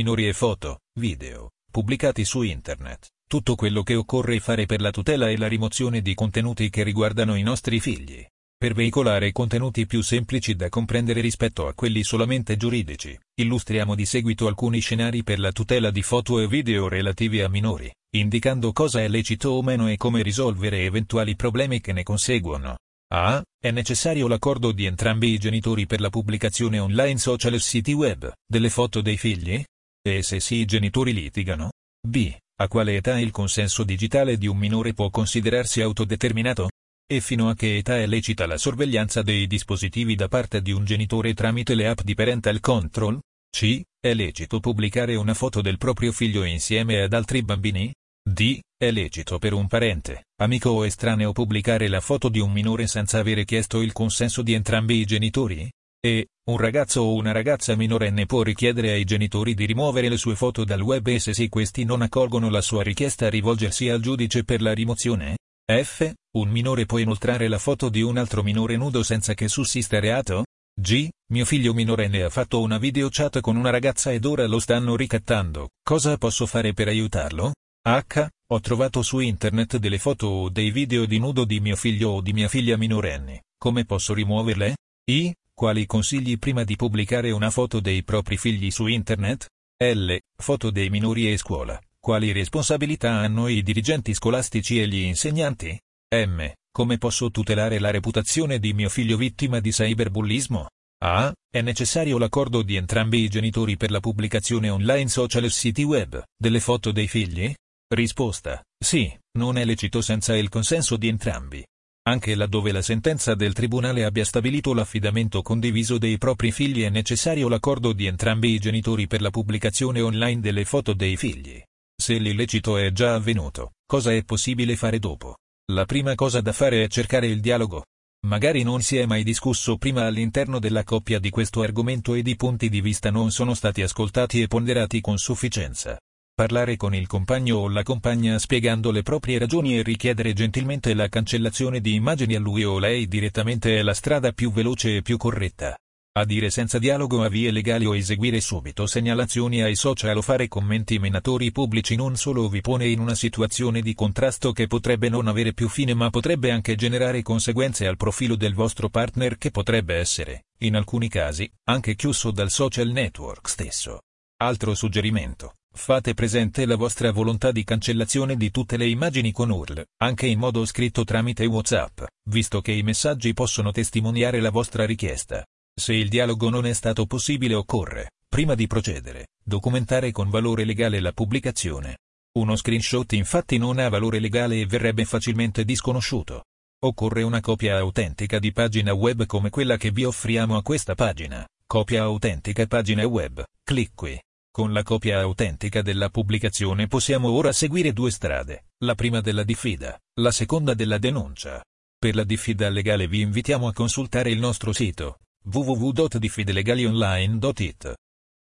e foto, video, pubblicati su internet. Tutto quello che occorre fare per la tutela e la rimozione di contenuti che riguardano i nostri figli. Per veicolare contenuti più semplici da comprendere rispetto a quelli solamente giuridici, illustriamo di seguito alcuni scenari per la tutela di foto e video relativi a minori, indicando cosa è lecito o meno e come risolvere eventuali problemi che ne conseguono. A. È necessario l'accordo di entrambi i genitori per la pubblicazione online social e siti web delle foto dei figli? E se sì i genitori litigano? B. A quale età il consenso digitale di un minore può considerarsi autodeterminato? E fino a che età è lecita la sorveglianza dei dispositivi da parte di un genitore tramite le app di parental control? C. È lecito pubblicare una foto del proprio figlio insieme ad altri bambini? D. È lecito per un parente, amico o estraneo pubblicare la foto di un minore senza avere chiesto il consenso di entrambi i genitori? E. Un ragazzo o una ragazza minorenne può richiedere ai genitori di rimuovere le sue foto dal web e se sì questi non accolgono la sua richiesta rivolgersi al giudice per la rimozione? F. Un minore può inoltrare la foto di un altro minore nudo senza che sussista reato? G. Mio figlio minorenne ha fatto una videochat con una ragazza ed ora lo stanno ricattando. Cosa posso fare per aiutarlo? H. Ho trovato su internet delle foto o dei video di nudo di mio figlio o di mia figlia minorenne. Come posso rimuoverle? I. Quali consigli prima di pubblicare una foto dei propri figli su internet? L. Foto dei minori e scuola. Quali responsabilità hanno i dirigenti scolastici e gli insegnanti? M. Come posso tutelare la reputazione di mio figlio vittima di cyberbullismo? A. È necessario l'accordo di entrambi i genitori per la pubblicazione online social e siti web delle foto dei figli? Risposta. Sì, non è lecito senza il consenso di entrambi. Anche laddove la sentenza del tribunale abbia stabilito l'affidamento condiviso dei propri figli è necessario l'accordo di entrambi i genitori per la pubblicazione online delle foto dei figli. Se l'illecito è già avvenuto, cosa è possibile fare dopo? La prima cosa da fare è cercare il dialogo. Magari non si è mai discusso prima all'interno della coppia di questo argomento ed i punti di vista non sono stati ascoltati e ponderati con sufficienza. Parlare con il compagno o la compagna spiegando le proprie ragioni e richiedere gentilmente la cancellazione di immagini a lui o lei direttamente è la strada più veloce e più corretta. A dire senza dialogo a vie legali o eseguire subito segnalazioni ai social o fare commenti menatori pubblici non solo vi pone in una situazione di contrasto che potrebbe non avere più fine ma potrebbe anche generare conseguenze al profilo del vostro partner che potrebbe essere, in alcuni casi, anche chiuso dal social network stesso. Altro suggerimento. Fate presente la vostra volontà di cancellazione di tutte le immagini con URL, anche in modo scritto tramite WhatsApp, visto che i messaggi possono testimoniare la vostra richiesta. Se il dialogo non è stato possibile occorre, prima di procedere, documentare con valore legale la pubblicazione. Uno screenshot infatti non ha valore legale e verrebbe facilmente disconosciuto. Occorre una copia autentica di pagina web come quella che vi offriamo a questa pagina. Copia autentica pagina web, clic qui. Con la copia autentica della pubblicazione possiamo ora seguire due strade, la prima della diffida, la seconda della denuncia. Per la diffida legale vi invitiamo a consultare il nostro sito www.diffidelegalionline.it.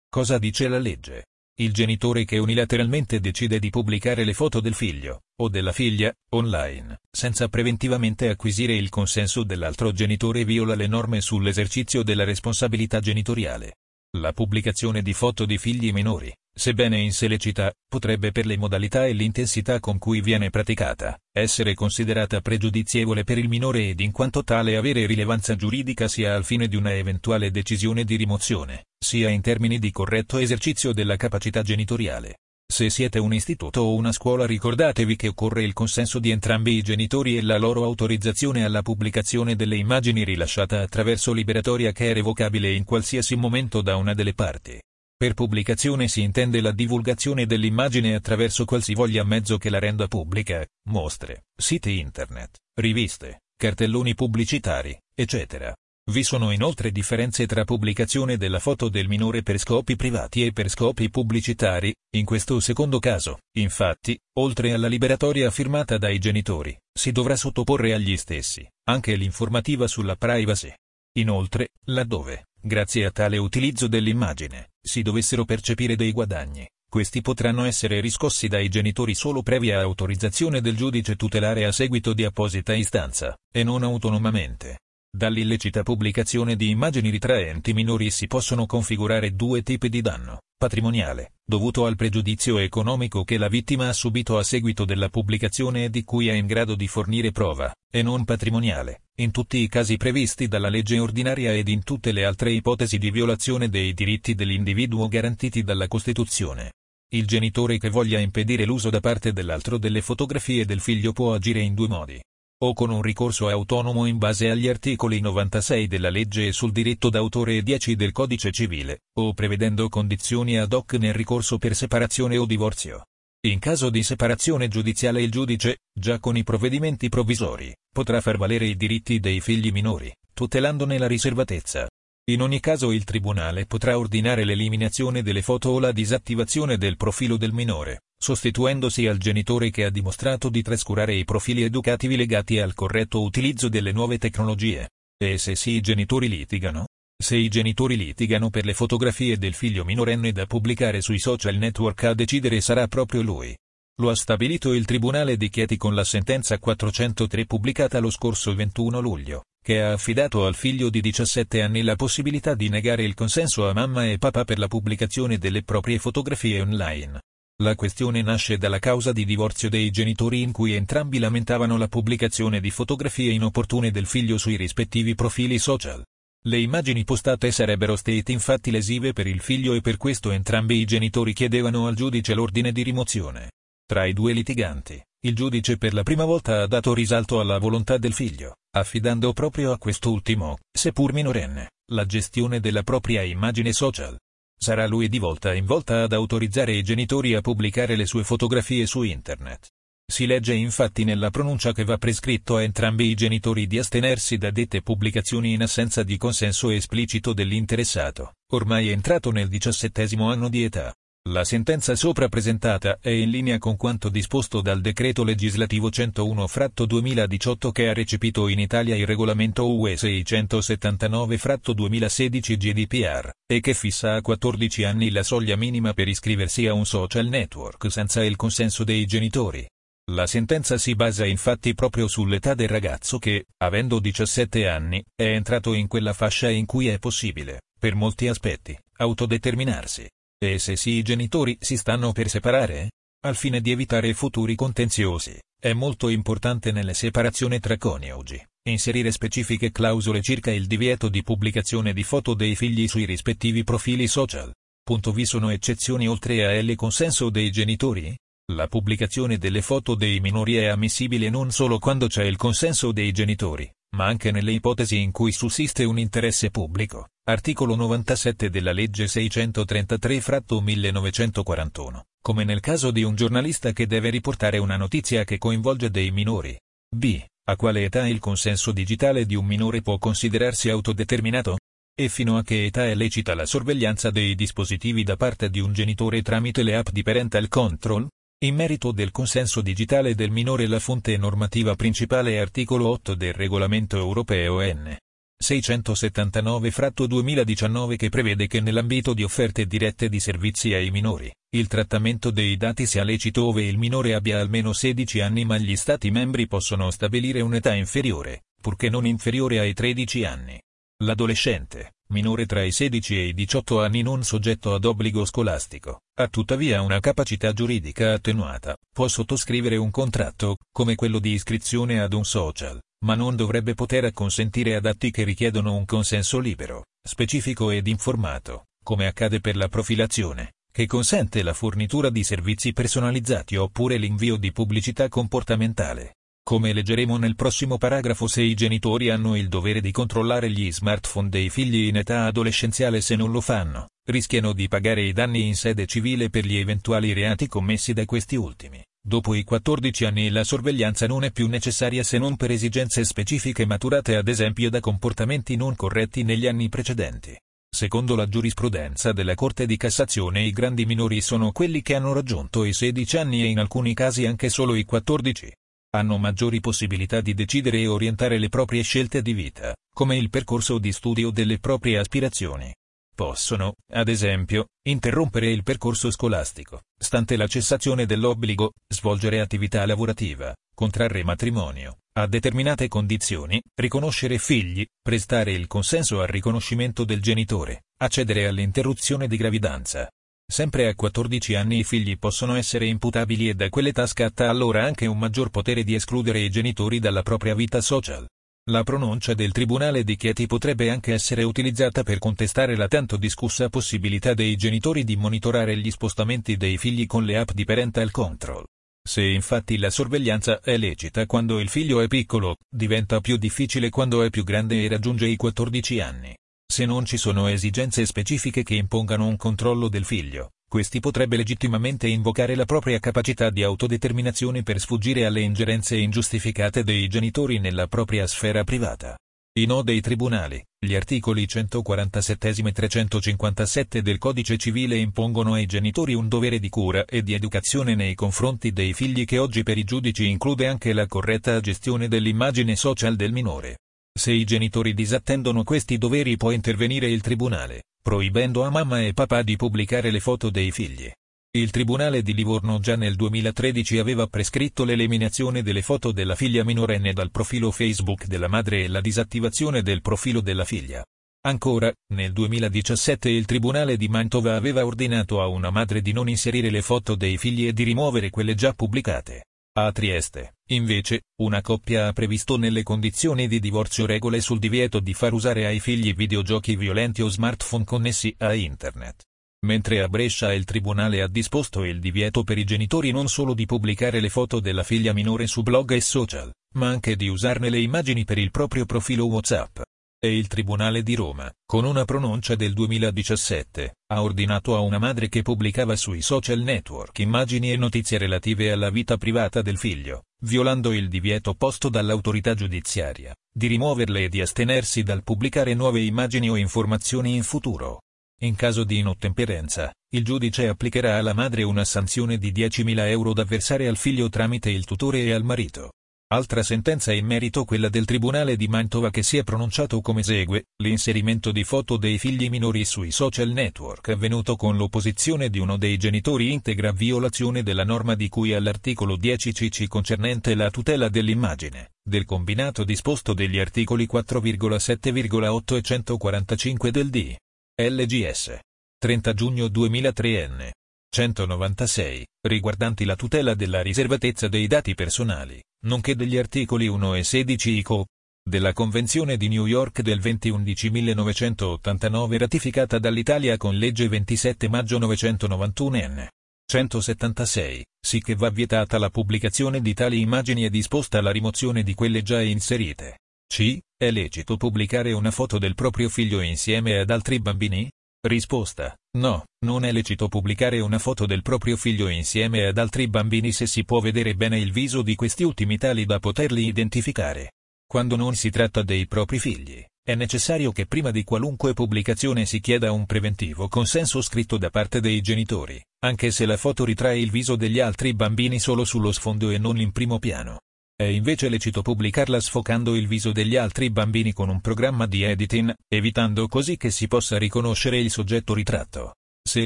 Cosa dice la legge? Il genitore che unilateralmente decide di pubblicare le foto del figlio, o della figlia, online, senza preventivamente acquisire il consenso dell'altro genitore viola le norme sull'esercizio della responsabilità genitoriale. La pubblicazione di foto di figli minori, sebbene in sé lecita, potrebbe per le modalità e l'intensità con cui viene praticata, essere considerata pregiudizievole per il minore ed in quanto tale avere rilevanza giuridica sia al fine di una eventuale decisione di rimozione, sia in termini di corretto esercizio della capacità genitoriale. Se siete un istituto o una scuola ricordatevi che occorre il consenso di entrambi i genitori e la loro autorizzazione alla pubblicazione delle immagini rilasciata attraverso liberatoria che è revocabile in qualsiasi momento da una delle parti. Per pubblicazione si intende la divulgazione dell'immagine attraverso qualsivoglia mezzo che la renda pubblica, mostre, siti internet, riviste, cartelloni pubblicitari, eccetera. Vi sono inoltre differenze tra pubblicazione della foto del minore per scopi privati e per scopi pubblicitari, in questo secondo caso, infatti, oltre alla liberatoria firmata dai genitori, si dovrà sottoporre agli stessi, anche l'informativa sulla privacy. Inoltre, laddove, grazie a tale utilizzo dell'immagine, si dovessero percepire dei guadagni, questi potranno essere riscossi dai genitori solo previa autorizzazione del giudice tutelare a seguito di apposita istanza, e non autonomamente. Dall'illecita pubblicazione di immagini ritraenti minori si possono configurare due tipi di danno, patrimoniale, dovuto al pregiudizio economico che la vittima ha subito a seguito della pubblicazione e di cui è in grado di fornire prova, e non patrimoniale, in tutti i casi previsti dalla legge ordinaria ed in tutte le altre ipotesi di violazione dei diritti dell'individuo garantiti dalla Costituzione. Il genitore che voglia impedire l'uso da parte dell'altro delle fotografie del figlio può agire in due modi o con un ricorso autonomo in base agli articoli 96 della legge sul diritto d'autore e 10 del codice civile, o prevedendo condizioni ad hoc nel ricorso per separazione o divorzio. In caso di separazione giudiziale il giudice, già con i provvedimenti provvisori, potrà far valere i diritti dei figli minori, tutelandone la riservatezza. In ogni caso il tribunale potrà ordinare l'eliminazione delle foto o la disattivazione del profilo del minore, sostituendosi al genitore che ha dimostrato di trascurare i profili educativi legati al corretto utilizzo delle nuove tecnologie. E se sì i genitori litigano? Se i genitori litigano per le fotografie del figlio minorenne da pubblicare sui social network a decidere sarà proprio lui. Lo ha stabilito il Tribunale di Chieti con la sentenza 403 pubblicata lo scorso 21 luglio, che ha affidato al figlio di 17 anni la possibilità di negare il consenso a mamma e papà per la pubblicazione delle proprie fotografie online. La questione nasce dalla causa di divorzio dei genitori in cui entrambi lamentavano la pubblicazione di fotografie inopportune del figlio sui rispettivi profili social. Le immagini postate sarebbero state infatti lesive per il figlio e per questo entrambi i genitori chiedevano al giudice l'ordine di rimozione. Tra i due litiganti, il giudice per la prima volta ha dato risalto alla volontà del figlio, affidando proprio a quest'ultimo, seppur minorenne, la gestione della propria immagine social. Sarà lui di volta in volta ad autorizzare i genitori a pubblicare le sue fotografie su internet. Si legge infatti nella pronuncia che va prescritto a entrambi i genitori di astenersi da dette pubblicazioni in assenza di consenso esplicito dell'interessato, ormai entrato nel diciassettesimo anno di età. La sentenza sopra presentata è in linea con quanto disposto dal decreto legislativo 101 fratto 2018 che ha recepito in Italia il regolamento UE 679 fratto 2016 GDPR, e che fissa a 14 anni la soglia minima per iscriversi a un social network senza il consenso dei genitori. La sentenza si basa infatti proprio sull'età del ragazzo che, avendo 17 anni, è entrato in quella fascia in cui è possibile, per molti aspetti, autodeterminarsi. E se sì i genitori si stanno per separare? Al fine di evitare futuri contenziosi, è molto importante nelle separazioni tra coniugi, inserire specifiche clausole circa il divieto di pubblicazione di foto dei figli sui rispettivi profili social. Punto vi sono eccezioni oltre a L consenso dei genitori? La pubblicazione delle foto dei minori è ammissibile non solo quando c'è il consenso dei genitori, ma anche nelle ipotesi in cui sussiste un interesse pubblico. Articolo 97 della legge 633-1941, come nel caso di un giornalista che deve riportare una notizia che coinvolge dei minori. B. A quale età il consenso digitale di un minore può considerarsi autodeterminato? E fino a che età è lecita la sorveglianza dei dispositivi da parte di un genitore tramite le app di parental control? In merito del consenso digitale del minore la fonte normativa principale è articolo 8 del regolamento europeo N. 679-2019 che prevede che nell'ambito di offerte dirette di servizi ai minori, il trattamento dei dati sia lecito ove il minore abbia almeno 16 anni ma gli Stati membri possono stabilire un'età inferiore, purché non inferiore ai 13 anni. L'adolescente, minore tra i 16 e i 18 anni non soggetto ad obbligo scolastico, ha tuttavia una capacità giuridica attenuata, può sottoscrivere un contratto, come quello di iscrizione ad un social, ma non dovrebbe poter acconsentire ad atti che richiedono un consenso libero, specifico ed informato, come accade per la profilazione, che consente la fornitura di servizi personalizzati oppure l'invio di pubblicità comportamentale. Come leggeremo nel prossimo paragrafo se i genitori hanno il dovere di controllare gli smartphone dei figli in età adolescenziale se non lo fanno, rischiano di pagare i danni in sede civile per gli eventuali reati commessi da questi ultimi. Dopo i 14 anni la sorveglianza non è più necessaria se non per esigenze specifiche maturate ad esempio da comportamenti non corretti negli anni precedenti. Secondo la giurisprudenza della Corte di Cassazione i grandi minori sono quelli che hanno raggiunto i 16 anni e in alcuni casi anche solo i 14 hanno maggiori possibilità di decidere e orientare le proprie scelte di vita, come il percorso di studio delle proprie aspirazioni. Possono, ad esempio, interrompere il percorso scolastico, stante la cessazione dell'obbligo, svolgere attività lavorativa, contrarre matrimonio, a determinate condizioni, riconoscere figli, prestare il consenso al riconoscimento del genitore, accedere all'interruzione di gravidanza, Sempre a 14 anni i figli possono essere imputabili e da quell'età scatta allora anche un maggior potere di escludere i genitori dalla propria vita social. La pronuncia del Tribunale di Chieti potrebbe anche essere utilizzata per contestare la tanto discussa possibilità dei genitori di monitorare gli spostamenti dei figli con le app di parental control. Se infatti la sorveglianza è lecita quando il figlio è piccolo, diventa più difficile quando è più grande e raggiunge i 14 anni. Se non ci sono esigenze specifiche che impongano un controllo del figlio, questi potrebbe legittimamente invocare la propria capacità di autodeterminazione per sfuggire alle ingerenze ingiustificate dei genitori nella propria sfera privata. I no dei tribunali, gli articoli 147 e 357 del Codice Civile impongono ai genitori un dovere di cura e di educazione nei confronti dei figli che oggi per i giudici include anche la corretta gestione dell'immagine social del minore. Se i genitori disattendono questi doveri può intervenire il tribunale, proibendo a mamma e papà di pubblicare le foto dei figli. Il Tribunale di Livorno già nel 2013 aveva prescritto l'eliminazione delle foto della figlia minorenne dal profilo Facebook della madre e la disattivazione del profilo della figlia. Ancora, nel 2017 il Tribunale di Mantova aveva ordinato a una madre di non inserire le foto dei figli e di rimuovere quelle già pubblicate. A Trieste, invece, una coppia ha previsto nelle condizioni di divorzio regole sul divieto di far usare ai figli videogiochi violenti o smartphone connessi a Internet. Mentre a Brescia il tribunale ha disposto il divieto per i genitori non solo di pubblicare le foto della figlia minore su blog e social, ma anche di usarne le immagini per il proprio profilo WhatsApp e il Tribunale di Roma, con una pronuncia del 2017, ha ordinato a una madre che pubblicava sui social network immagini e notizie relative alla vita privata del figlio, violando il divieto posto dall'autorità giudiziaria, di rimuoverle e di astenersi dal pubblicare nuove immagini o informazioni in futuro. In caso di inottemperenza, il giudice applicherà alla madre una sanzione di 10.000 euro da versare al figlio tramite il tutore e al marito. Altra sentenza in merito quella del Tribunale di Mantova che si è pronunciato come segue, l'inserimento di foto dei figli minori sui social network avvenuto con l'opposizione di uno dei genitori integra violazione della norma di cui all'articolo 10 cc concernente la tutela dell'immagine, del combinato disposto degli articoli 4,7,8 e 145 del D. LGS. 30 giugno 2003 N. 196, riguardanti la tutela della riservatezza dei dati personali, nonché degli articoli 1 e 16 ICO della Convenzione di New York del 2011 1989 ratificata dall'Italia con legge 27 maggio 991 n. 176, sì che va vietata la pubblicazione di tali immagini e disposta la rimozione di quelle già inserite. C. È lecito pubblicare una foto del proprio figlio insieme ad altri bambini? Risposta. No, non è lecito pubblicare una foto del proprio figlio insieme ad altri bambini se si può vedere bene il viso di questi ultimi tali da poterli identificare. Quando non si tratta dei propri figli, è necessario che prima di qualunque pubblicazione si chieda un preventivo consenso scritto da parte dei genitori, anche se la foto ritrae il viso degli altri bambini solo sullo sfondo e non in primo piano. È invece lecito pubblicarla sfocando il viso degli altri bambini con un programma di editing, evitando così che si possa riconoscere il soggetto ritratto. Se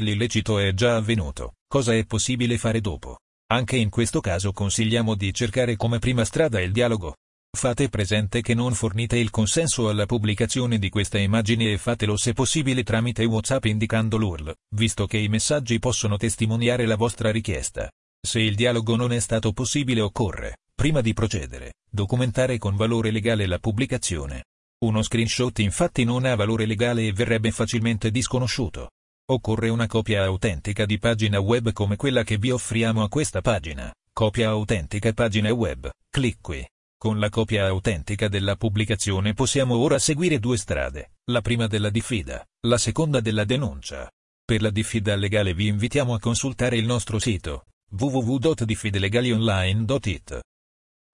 l'illecito è già avvenuto, cosa è possibile fare dopo? Anche in questo caso consigliamo di cercare come prima strada il dialogo. Fate presente che non fornite il consenso alla pubblicazione di questa immagine e fatelo se possibile tramite WhatsApp indicando l'URL, visto che i messaggi possono testimoniare la vostra richiesta. Se il dialogo non è stato possibile occorre, Prima di procedere, documentare con valore legale la pubblicazione. Uno screenshot infatti non ha valore legale e verrebbe facilmente disconosciuto. Occorre una copia autentica di pagina web come quella che vi offriamo a questa pagina. Copia autentica pagina web. Clic qui. Con la copia autentica della pubblicazione possiamo ora seguire due strade, la prima della diffida, la seconda della denuncia. Per la diffida legale vi invitiamo a consultare il nostro sito www.diffidelegalionline.it.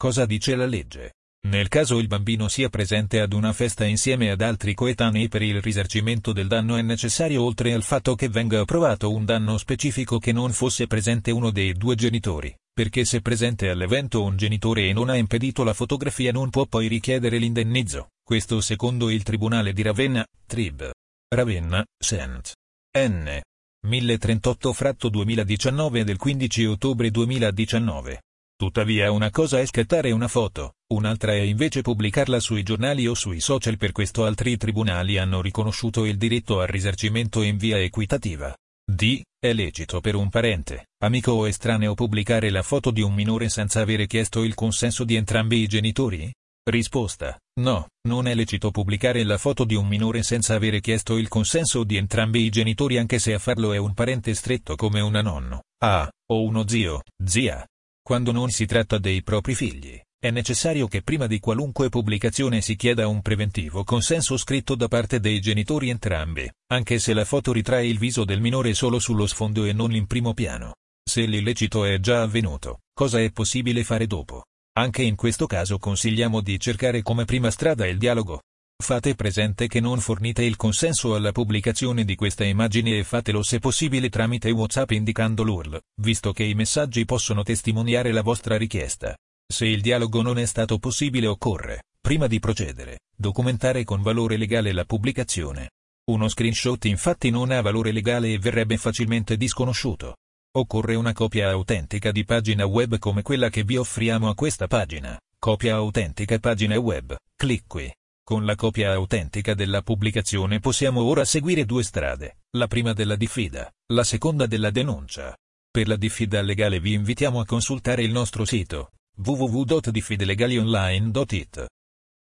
Cosa dice la legge? Nel caso il bambino sia presente ad una festa insieme ad altri coetanei per il risarcimento del danno è necessario oltre al fatto che venga approvato un danno specifico che non fosse presente uno dei due genitori, perché se presente all'evento un genitore e non ha impedito la fotografia non può poi richiedere l'indennizzo, questo secondo il Tribunale di Ravenna, Trib. Ravenna, Sent. N. 1038 fratto 2019 del 15 ottobre 2019. Tuttavia una cosa è scattare una foto, un'altra è invece pubblicarla sui giornali o sui social per questo altri tribunali hanno riconosciuto il diritto al risarcimento in via equitativa. D. È lecito per un parente, amico o estraneo pubblicare la foto di un minore senza avere chiesto il consenso di entrambi i genitori? Risposta. No, non è lecito pubblicare la foto di un minore senza avere chiesto il consenso di entrambi i genitori anche se a farlo è un parente stretto come una nonno, ah, o uno zio, zia. Quando non si tratta dei propri figli, è necessario che prima di qualunque pubblicazione si chieda un preventivo consenso scritto da parte dei genitori entrambi, anche se la foto ritrae il viso del minore solo sullo sfondo e non in primo piano. Se l'illecito è già avvenuto, cosa è possibile fare dopo? Anche in questo caso consigliamo di cercare come prima strada il dialogo. Fate presente che non fornite il consenso alla pubblicazione di questa immagine e fatelo se possibile tramite WhatsApp indicando l'URL, visto che i messaggi possono testimoniare la vostra richiesta. Se il dialogo non è stato possibile occorre, prima di procedere, documentare con valore legale la pubblicazione. Uno screenshot infatti non ha valore legale e verrebbe facilmente disconosciuto. Occorre una copia autentica di pagina web come quella che vi offriamo a questa pagina. Copia autentica pagina web. Clic qui. Con la copia autentica della pubblicazione possiamo ora seguire due strade, la prima della diffida, la seconda della denuncia. Per la diffida legale vi invitiamo a consultare il nostro sito www.diffidelegalionline.it.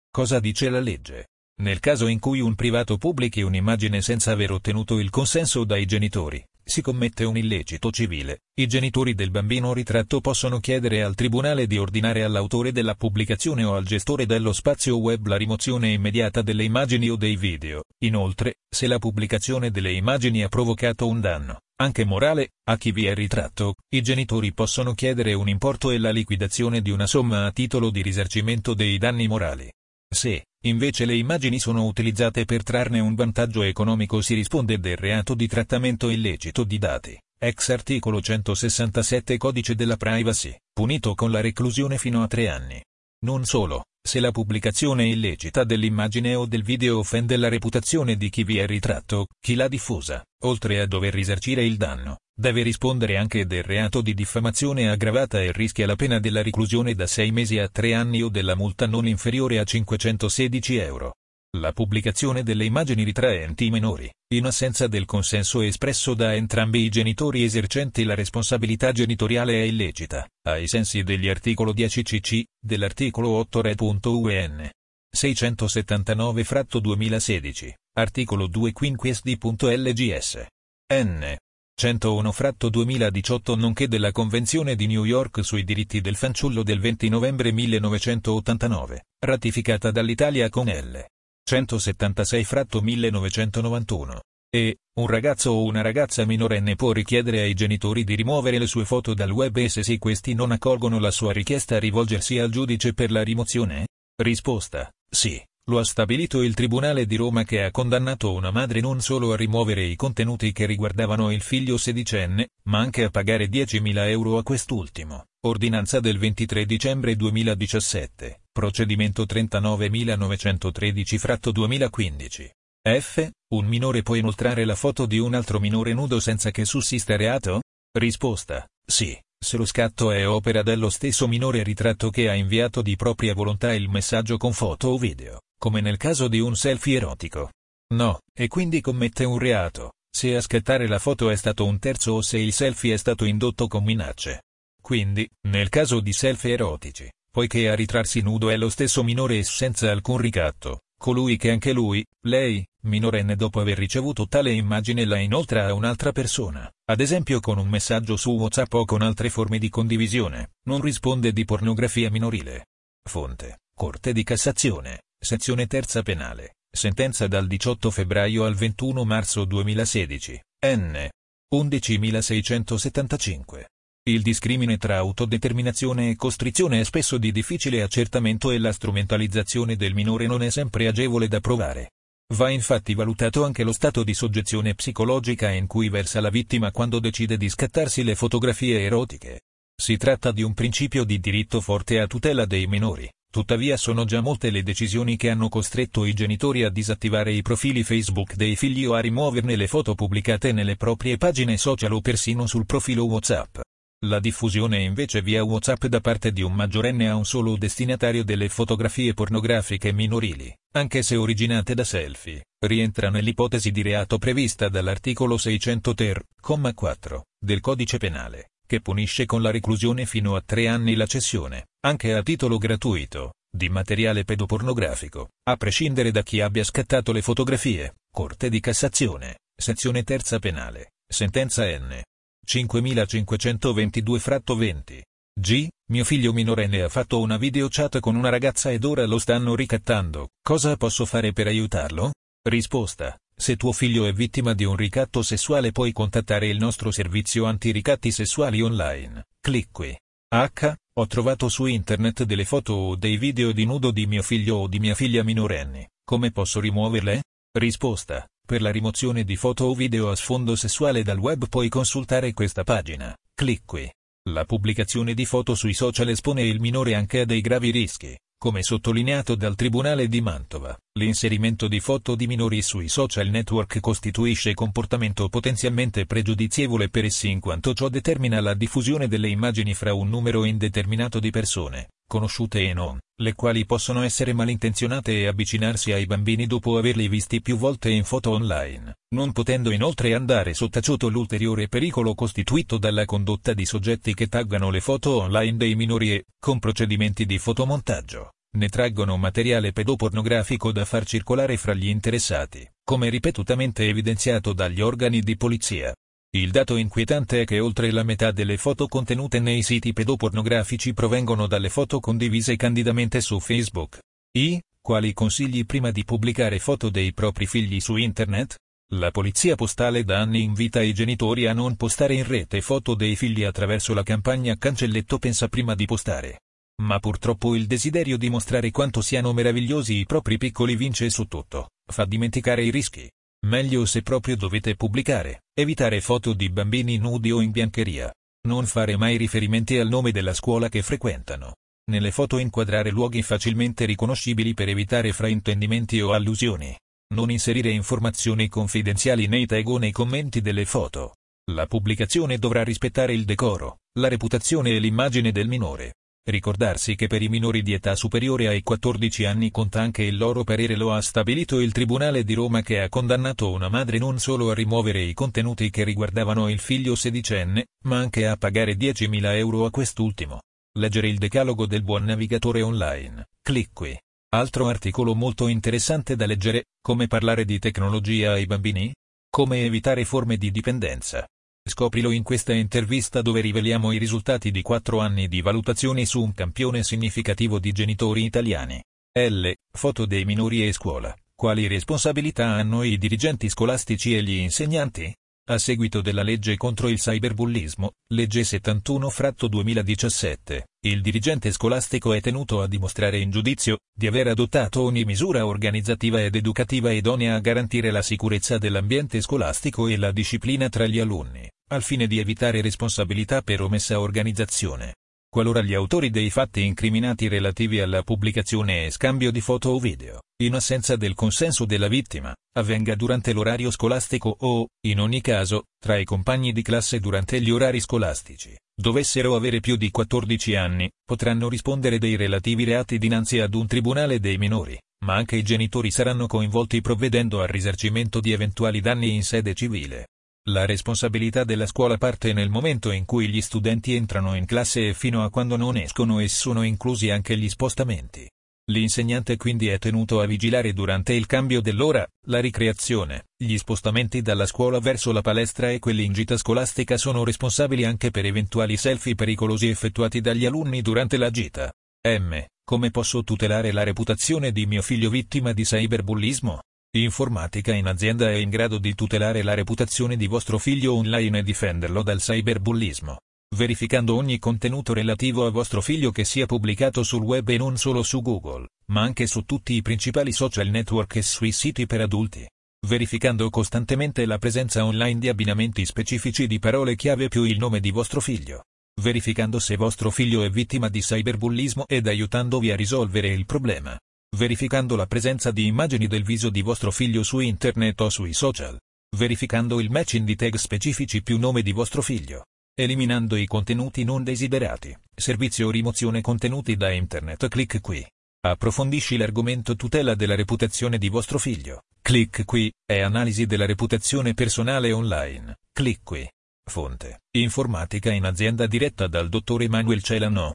Cosa dice la legge? Nel caso in cui un privato pubblichi un'immagine senza aver ottenuto il consenso dai genitori, si commette un illecito civile. I genitori del bambino ritratto possono chiedere al tribunale di ordinare all'autore della pubblicazione o al gestore dello spazio web la rimozione immediata delle immagini o dei video. Inoltre, se la pubblicazione delle immagini ha provocato un danno, anche morale, a chi vi è ritratto, i genitori possono chiedere un importo e la liquidazione di una somma a titolo di risarcimento dei danni morali. Se, invece le immagini sono utilizzate per trarne un vantaggio economico si risponde del reato di trattamento illecito di dati, ex articolo 167 Codice della Privacy, punito con la reclusione fino a tre anni. Non solo, se la pubblicazione illecita dell'immagine o del video offende la reputazione di chi vi è ritratto, chi l'ha diffusa, oltre a dover risarcire il danno, deve rispondere anche del reato di diffamazione aggravata e rischia la pena della reclusione da 6 mesi a 3 anni o della multa non inferiore a 516 euro. La pubblicazione delle immagini ritraenti minori, in assenza del consenso espresso da entrambi i genitori esercenti la responsabilità genitoriale è illecita, ai sensi degli articolo 10 cc, dell'articolo 8 Re.un. 679 fratto 2016, articolo 2 quinquies di.lgs. N. 101 fratto 2018 nonché della Convenzione di New York sui diritti del fanciullo del 20 novembre 1989, ratificata dall'Italia con L. 176 fratto 1991. E, un ragazzo o una ragazza minorenne può richiedere ai genitori di rimuovere le sue foto dal web e se sì questi non accolgono la sua richiesta rivolgersi al giudice per la rimozione? Risposta, sì. Lo ha stabilito il Tribunale di Roma che ha condannato una madre non solo a rimuovere i contenuti che riguardavano il figlio sedicenne, ma anche a pagare 10.000 euro a quest'ultimo. Ordinanza del 23 dicembre 2017, procedimento 39.913 fratto 2015. F. Un minore può inoltrare la foto di un altro minore nudo senza che sussista reato? Risposta. Sì, se lo scatto è opera dello stesso minore ritratto che ha inviato di propria volontà il messaggio con foto o video come nel caso di un selfie erotico. No, e quindi commette un reato, se a scattare la foto è stato un terzo o se il selfie è stato indotto con minacce. Quindi, nel caso di selfie erotici, poiché a ritrarsi nudo è lo stesso minore e senza alcun ricatto, colui che anche lui, lei, minorenne dopo aver ricevuto tale immagine la inoltra a un'altra persona, ad esempio con un messaggio su WhatsApp o con altre forme di condivisione, non risponde di pornografia minorile. Fonte, Corte di Cassazione. Sezione terza penale. Sentenza dal 18 febbraio al 21 marzo 2016. N. 11.675. Il discrimine tra autodeterminazione e costrizione è spesso di difficile accertamento e la strumentalizzazione del minore non è sempre agevole da provare. Va infatti valutato anche lo stato di soggezione psicologica in cui versa la vittima quando decide di scattarsi le fotografie erotiche. Si tratta di un principio di diritto forte a tutela dei minori. Tuttavia sono già molte le decisioni che hanno costretto i genitori a disattivare i profili Facebook dei figli o a rimuoverne le foto pubblicate nelle proprie pagine social o persino sul profilo WhatsApp. La diffusione invece via WhatsApp da parte di un maggiorenne a un solo destinatario delle fotografie pornografiche minorili, anche se originate da selfie, rientra nell'ipotesi di reato prevista dall'articolo 600 ter, 4, del codice penale, che punisce con la reclusione fino a tre anni la cessione, anche a titolo gratuito, di materiale pedopornografico, a prescindere da chi abbia scattato le fotografie. Corte di Cassazione, sezione terza penale, sentenza N. 5522 fratto 20. G. Mio figlio minorenne ha fatto una video chat con una ragazza ed ora lo stanno ricattando. Cosa posso fare per aiutarlo? Risposta. Se tuo figlio è vittima di un ricatto sessuale puoi contattare il nostro servizio antiricatti sessuali online. Clic qui. H. Ho trovato su internet delle foto o dei video di nudo di mio figlio o di mia figlia minorenni. Come posso rimuoverle? Risposta. Per la rimozione di foto o video a sfondo sessuale dal web puoi consultare questa pagina. Clic qui. La pubblicazione di foto sui social espone il minore anche a dei gravi rischi, come sottolineato dal Tribunale di Mantova. L'inserimento di foto di minori sui social network costituisce comportamento potenzialmente pregiudizievole per essi in quanto ciò determina la diffusione delle immagini fra un numero indeterminato di persone, conosciute e non, le quali possono essere malintenzionate e avvicinarsi ai bambini dopo averli visti più volte in foto online, non potendo inoltre andare sottaciuto l'ulteriore pericolo costituito dalla condotta di soggetti che taggano le foto online dei minori e, con procedimenti di fotomontaggio, ne traggono materiale pedopornografico da far circolare fra gli interessati, come ripetutamente evidenziato dagli organi di polizia. Il dato inquietante è che oltre la metà delle foto contenute nei siti pedopornografici provengono dalle foto condivise candidamente su Facebook. I, quali consigli prima di pubblicare foto dei propri figli su internet? La polizia postale da anni invita i genitori a non postare in rete foto dei figli attraverso la campagna Cancelletto pensa prima di postare. Ma purtroppo il desiderio di mostrare quanto siano meravigliosi i propri piccoli vince su tutto, fa dimenticare i rischi. Meglio se proprio dovete pubblicare, evitare foto di bambini nudi o in biancheria. Non fare mai riferimenti al nome della scuola che frequentano. Nelle foto inquadrare luoghi facilmente riconoscibili per evitare fraintendimenti o allusioni. Non inserire informazioni confidenziali nei tag o nei commenti delle foto. La pubblicazione dovrà rispettare il decoro, la reputazione e l'immagine del minore. Ricordarsi che per i minori di età superiore ai 14 anni conta anche il loro parere lo ha stabilito il Tribunale di Roma che ha condannato una madre non solo a rimuovere i contenuti che riguardavano il figlio sedicenne, ma anche a pagare 10.000 euro a quest'ultimo. Leggere il decalogo del buon navigatore online. Clic qui. Altro articolo molto interessante da leggere, come parlare di tecnologia ai bambini? Come evitare forme di dipendenza. Scoprilo in questa intervista dove riveliamo i risultati di quattro anni di valutazioni su un campione significativo di genitori italiani. L. Foto dei minori e scuola. Quali responsabilità hanno i dirigenti scolastici e gli insegnanti? A seguito della legge contro il cyberbullismo, legge 71-2017, il dirigente scolastico è tenuto a dimostrare in giudizio di aver adottato ogni misura organizzativa ed educativa idonea a garantire la sicurezza dell'ambiente scolastico e la disciplina tra gli alunni, al fine di evitare responsabilità per omessa organizzazione qualora gli autori dei fatti incriminati relativi alla pubblicazione e scambio di foto o video, in assenza del consenso della vittima, avvenga durante l'orario scolastico o, in ogni caso, tra i compagni di classe durante gli orari scolastici, dovessero avere più di 14 anni, potranno rispondere dei relativi reati dinanzi ad un tribunale dei minori, ma anche i genitori saranno coinvolti provvedendo al risarcimento di eventuali danni in sede civile. La responsabilità della scuola parte nel momento in cui gli studenti entrano in classe e fino a quando non escono e sono inclusi anche gli spostamenti. L'insegnante quindi è tenuto a vigilare durante il cambio dell'ora, la ricreazione, gli spostamenti dalla scuola verso la palestra e quelli in gita scolastica sono responsabili anche per eventuali selfie pericolosi effettuati dagli alunni durante la gita. M. Come posso tutelare la reputazione di mio figlio vittima di cyberbullismo? Informatica in azienda è in grado di tutelare la reputazione di vostro figlio online e difenderlo dal cyberbullismo, verificando ogni contenuto relativo a vostro figlio che sia pubblicato sul web e non solo su Google, ma anche su tutti i principali social network e sui siti per adulti. Verificando costantemente la presenza online di abbinamenti specifici di parole chiave più il nome di vostro figlio. Verificando se vostro figlio è vittima di cyberbullismo ed aiutandovi a risolvere il problema verificando la presenza di immagini del viso di vostro figlio su internet o sui social, verificando il matching di tag specifici più nome di vostro figlio, eliminando i contenuti non desiderati. Servizio rimozione contenuti da internet. Clic qui. Approfondisci l'argomento tutela della reputazione di vostro figlio. Clic qui, è analisi della reputazione personale online. Clic qui. Fonte. Informatica in azienda diretta dal dottor Emanuel Celano.